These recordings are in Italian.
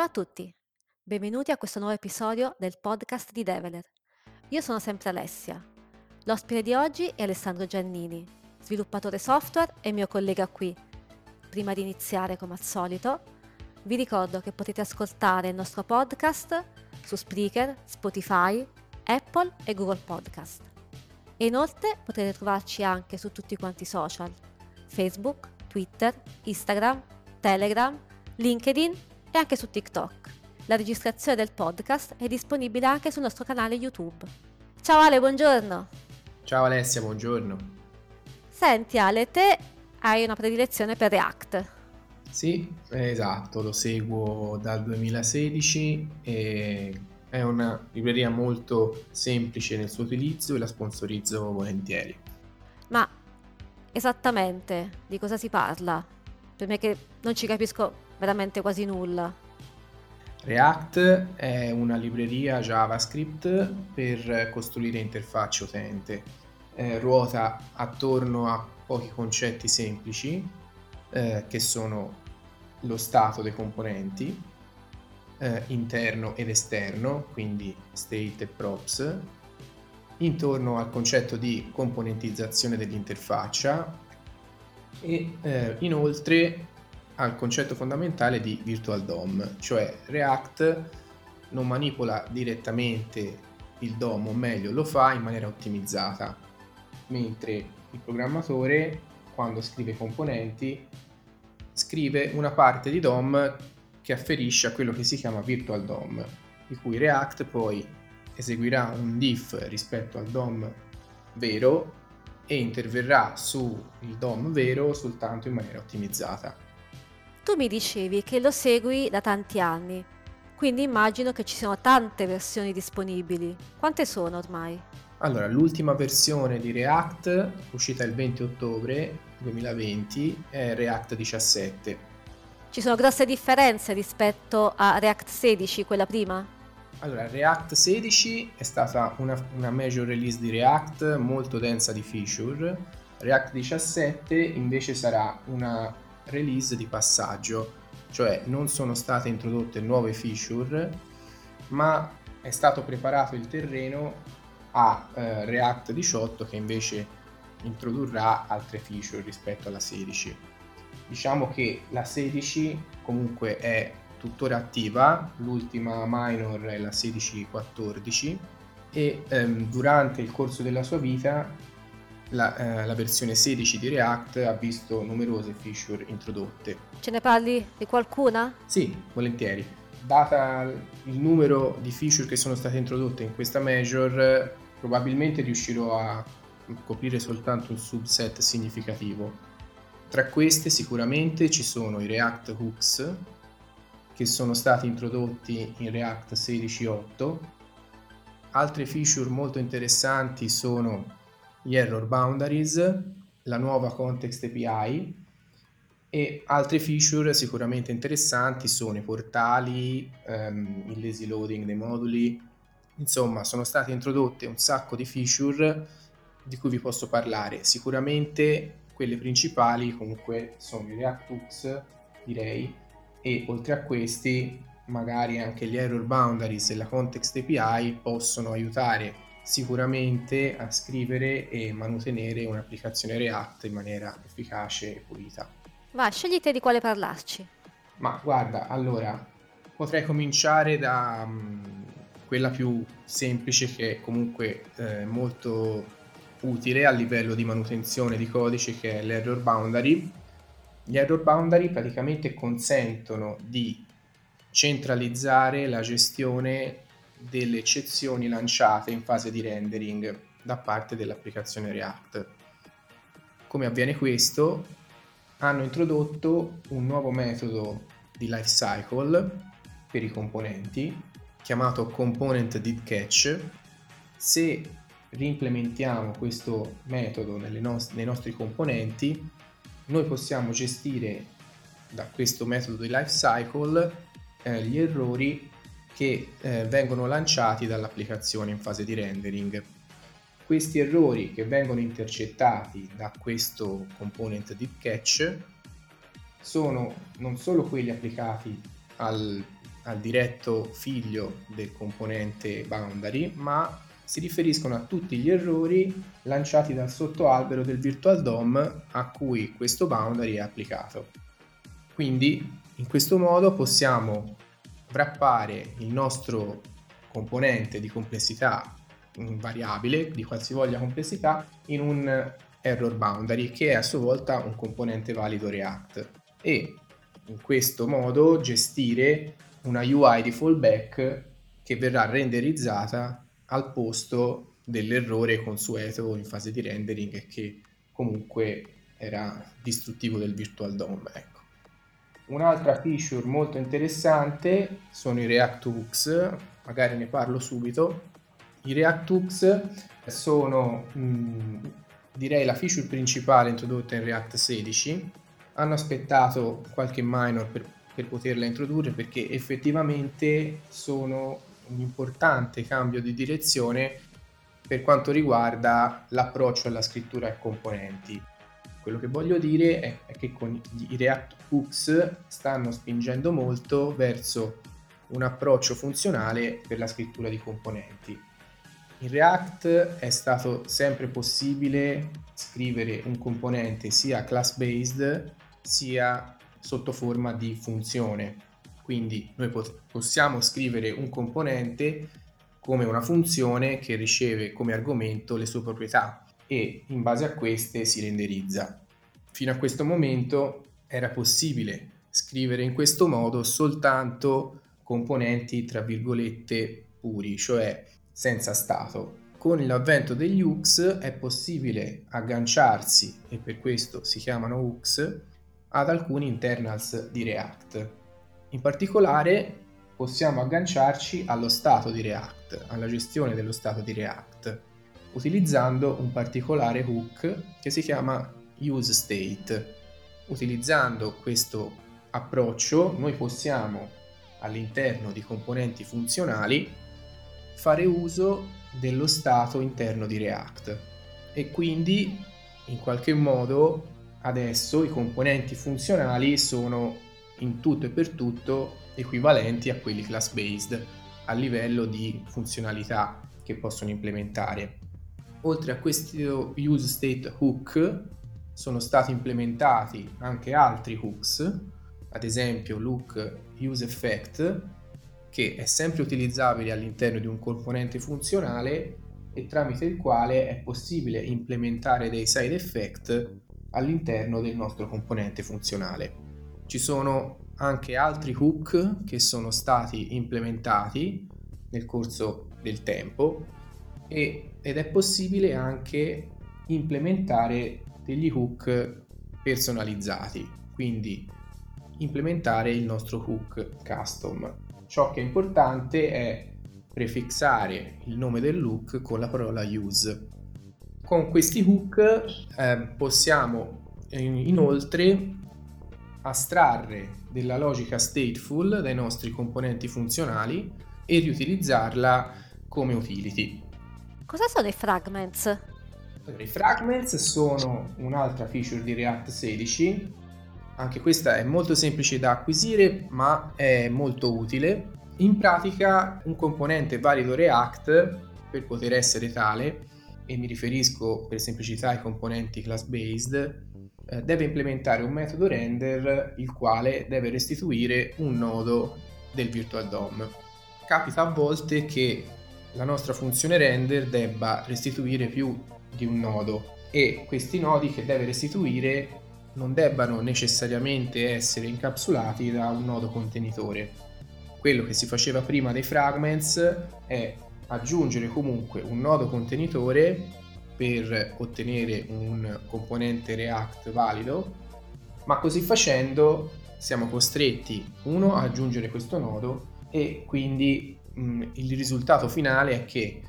Ciao a tutti, benvenuti a questo nuovo episodio del podcast di Develer. Io sono sempre Alessia. L'ospite di oggi è Alessandro Giannini, sviluppatore software e mio collega qui. Prima di iniziare, come al solito, vi ricordo che potete ascoltare il nostro podcast su Spreaker, Spotify, Apple e Google Podcast. E inoltre potete trovarci anche su tutti quanti i social, Facebook, Twitter, Instagram, Telegram, LinkedIn e anche su TikTok. La registrazione del podcast è disponibile anche sul nostro canale YouTube. Ciao Ale, buongiorno! Ciao Alessia, buongiorno! Senti Ale, te hai una predilezione per React. Sì, esatto, lo seguo dal 2016 e è una libreria molto semplice nel suo utilizzo e la sponsorizzo volentieri. Ma esattamente di cosa si parla? Per me che non ci capisco veramente quasi nulla. React è una libreria JavaScript per costruire interfacce utente. Eh, ruota attorno a pochi concetti semplici eh, che sono lo stato dei componenti, eh, interno ed esterno, quindi state e props, intorno al concetto di componentizzazione dell'interfaccia e eh, inoltre al concetto fondamentale di Virtual DOM, cioè React non manipola direttamente il DOM, o meglio lo fa in maniera ottimizzata, mentre il programmatore quando scrive componenti scrive una parte di DOM che afferisce a quello che si chiama Virtual DOM, di cui React poi eseguirà un diff rispetto al DOM vero e interverrà sul DOM vero soltanto in maniera ottimizzata. Tu mi dicevi che lo segui da tanti anni, quindi immagino che ci siano tante versioni disponibili. Quante sono ormai? Allora, l'ultima versione di React, uscita il 20 ottobre 2020, è React 17. Ci sono grosse differenze rispetto a React 16, quella prima? Allora, React 16 è stata una, una major release di React molto densa di feature. React 17 invece sarà una release di passaggio, cioè non sono state introdotte nuove feature, ma è stato preparato il terreno a eh, React 18 che invece introdurrà altre feature rispetto alla 16. Diciamo che la 16 comunque è tuttora attiva, l'ultima minor è la 1614 e ehm, durante il corso della sua vita la, eh, la, versione 16 di React ha visto numerose feature introdotte. Ce ne parli di qualcuna? Sì, volentieri. Data il numero di feature che sono state introdotte in questa major, probabilmente riuscirò a coprire soltanto un subset significativo. Tra queste sicuramente ci sono i React Hooks, che sono stati introdotti in React 16.8. Altre feature molto interessanti sono gli error boundaries, la nuova context API e altre feature sicuramente interessanti sono i portali, um, il lazy loading dei moduli, insomma sono state introdotte un sacco di feature di cui vi posso parlare. Sicuramente quelle principali comunque sono i React direi, e oltre a questi magari anche gli error boundaries e la context API possono aiutare sicuramente a scrivere e mantenere un'applicazione React in maniera efficace e pulita. Va, scegli te di quale parlarci. Ma guarda, allora, potrei cominciare da um, quella più semplice che è comunque eh, molto utile a livello di manutenzione di codice che è l'error boundary. Gli error boundary praticamente consentono di centralizzare la gestione delle eccezioni lanciate in fase di rendering da parte dell'applicazione React. Come avviene questo? Hanno introdotto un nuovo metodo di lifecycle per i componenti chiamato component did catch. Se reimplementiamo questo metodo nost- nei nostri componenti, noi possiamo gestire da questo metodo di lifecycle eh, gli errori che eh, vengono lanciati dall'applicazione in fase di rendering. Questi errori che vengono intercettati da questo component deep catch sono non solo quelli applicati al al diretto figlio del componente boundary, ma si riferiscono a tutti gli errori lanciati dal sottoalbero del Virtual DOM a cui questo boundary è applicato. Quindi in questo modo possiamo wrappare il nostro componente di complessità variabile di qualsivoglia complessità in un error boundary che è a sua volta un componente valido React e in questo modo gestire una UI di fallback che verrà renderizzata al posto dell'errore consueto in fase di rendering che comunque era distruttivo del virtual DOM. Un'altra feature molto interessante sono i React Hooks, magari ne parlo subito. I React Hooks sono mh, direi la feature principale introdotta in React 16 hanno aspettato qualche minor per, per poterla introdurre perché effettivamente sono un importante cambio di direzione per quanto riguarda l'approccio alla scrittura a componenti. Quello che voglio dire è, è che con i React Hooks stanno spingendo molto verso un approccio funzionale per la scrittura di componenti. In React è stato sempre possibile scrivere un componente sia class based sia sotto forma di funzione. Quindi noi possiamo scrivere un componente come una funzione che riceve come argomento le sue proprietà e in base a queste si renderizza. Fino a questo momento era possibile scrivere in questo modo soltanto componenti tra virgolette puri, cioè senza stato. Con l'avvento degli hooks è possibile agganciarsi, e per questo si chiamano hooks, ad alcuni internals di React. In particolare possiamo agganciarci allo stato di React, alla gestione dello stato di React, utilizzando un particolare hook che si chiama useState. Utilizzando questo approccio noi possiamo all'interno di componenti funzionali fare uso dello stato interno di React e quindi in qualche modo adesso i componenti funzionali sono in tutto e per tutto equivalenti a quelli class based a livello di funzionalità che possono implementare. Oltre a questo use state hook sono stati implementati anche altri hooks, ad esempio look use effect che è sempre utilizzabile all'interno di un componente funzionale e tramite il quale è possibile implementare dei side effect all'interno del nostro componente funzionale. Ci sono anche altri hook che sono stati implementati nel corso del tempo e, ed è possibile anche implementare degli hook personalizzati, quindi implementare il nostro hook custom. Ciò che è importante è prefissare il nome del hook con la parola use con questi hook eh, possiamo inoltre astrarre della logica stateful dai nostri componenti funzionali e riutilizzarla come utility. Cosa sono i fragments? I fragments sono un'altra feature di React 16, anche questa è molto semplice da acquisire ma è molto utile. In pratica un componente valido React, per poter essere tale, e mi riferisco per semplicità ai componenti class based, eh, deve implementare un metodo render il quale deve restituire un nodo del Virtual DOM. Capita a volte che la nostra funzione render debba restituire più di un nodo e questi nodi che deve restituire non debbano necessariamente essere incapsulati da un nodo contenitore. Quello che si faceva prima dei fragments è aggiungere comunque un nodo contenitore per ottenere un componente React valido, ma così facendo siamo costretti, uno, a aggiungere questo nodo e quindi mh, il risultato finale è che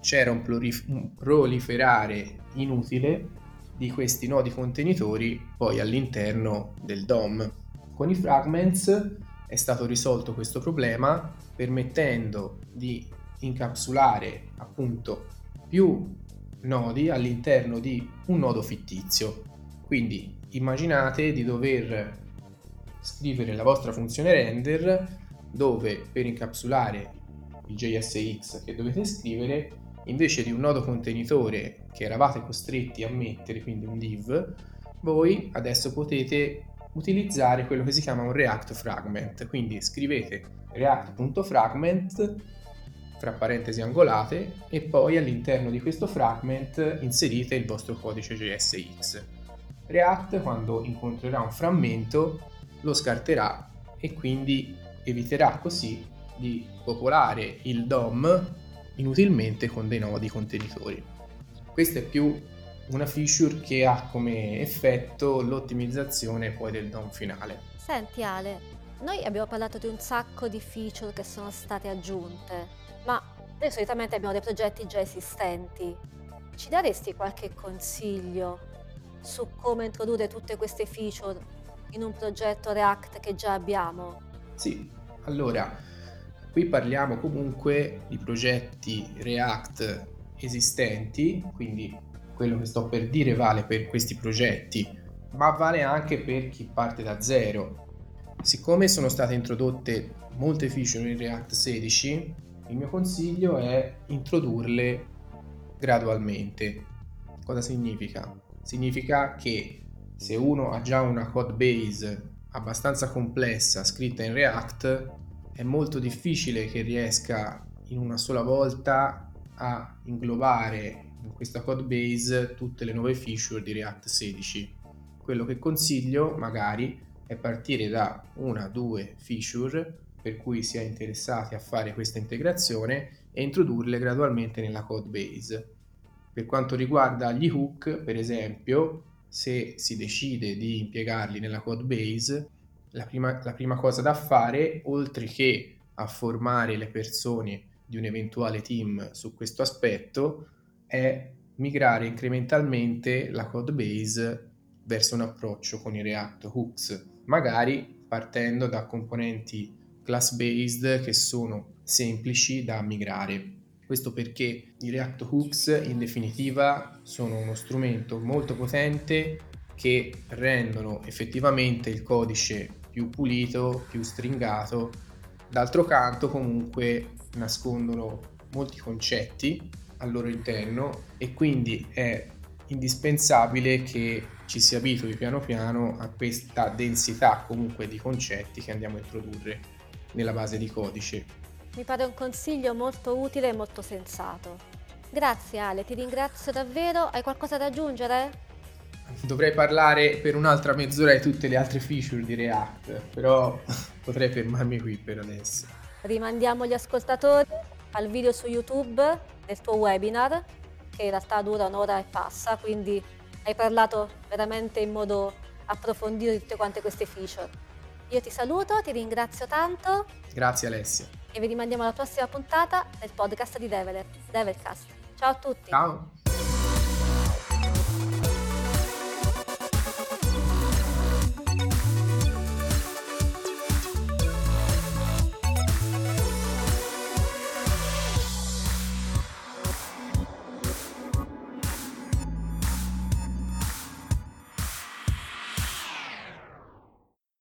c'era un, prolif- un proliferare inutile di questi nodi contenitori poi all'interno del DOM. Con i fragments è stato risolto questo problema permettendo di incapsulare appunto più nodi all'interno di un nodo fittizio. Quindi immaginate di dover scrivere la vostra funzione render dove per incapsulare il JSX che dovete scrivere, invece di un nodo contenitore che eravate costretti a mettere, quindi un div, voi adesso potete utilizzare quello che si chiama un React fragment. Quindi scrivete react.fragment fra parentesi angolate e poi all'interno di questo fragment inserite il vostro codice JSX. React quando incontrerà un frammento lo scarterà e quindi eviterà così di popolare il DOM inutilmente con dei nodi contenitori. Questa è più una feature che ha come effetto l'ottimizzazione poi del DOM finale. Senti Ale, noi abbiamo parlato di un sacco di feature che sono state aggiunte, ma noi solitamente abbiamo dei progetti già esistenti. Ci daresti qualche consiglio su come introdurre tutte queste feature in un progetto React che già abbiamo? Sì, allora, qui parliamo comunque di progetti React esistenti, quindi quello che sto per dire vale per questi progetti, ma vale anche per chi parte da zero. Siccome sono state introdotte molte feature in React 16, il mio consiglio è introdurle gradualmente. Cosa significa? Significa che se uno ha già una code base abbastanza complessa scritta in React, è molto difficile che riesca in una sola volta a inglobare in questa code base tutte le nuove feature di React 16. Quello che consiglio magari è partire da una o due feature per cui si è interessati a fare questa integrazione e introdurle gradualmente nella code base. Per quanto riguarda gli hook, per esempio, se si decide di impiegarli nella code base, la prima, la prima cosa da fare, oltre che a formare le persone di un eventuale team su questo aspetto, è migrare incrementalmente la code base verso un approccio con i React Hooks, magari partendo da componenti class based che sono semplici da migrare. Questo perché i React Hooks in definitiva sono uno strumento molto potente che rendono effettivamente il codice più pulito, più stringato. D'altro canto comunque nascondono molti concetti al loro interno e quindi è indispensabile che ci si abitui piano piano a questa densità comunque di concetti che andiamo a introdurre nella base di codice. Mi pare un consiglio molto utile e molto sensato. Grazie Ale, ti ringrazio davvero. Hai qualcosa da aggiungere? Dovrei parlare per un'altra mezz'ora di tutte le altre feature di React, però potrei fermarmi qui per adesso. Rimandiamo gli ascoltatori al video su YouTube del tuo webinar, che in realtà dura un'ora e passa, quindi hai parlato veramente in modo approfondito di tutte quante queste feature. Io ti saluto, ti ringrazio tanto. Grazie Alessia. E vi rimandiamo alla prossima puntata del podcast di Develer, Develcast. Ciao a tutti. Ciao.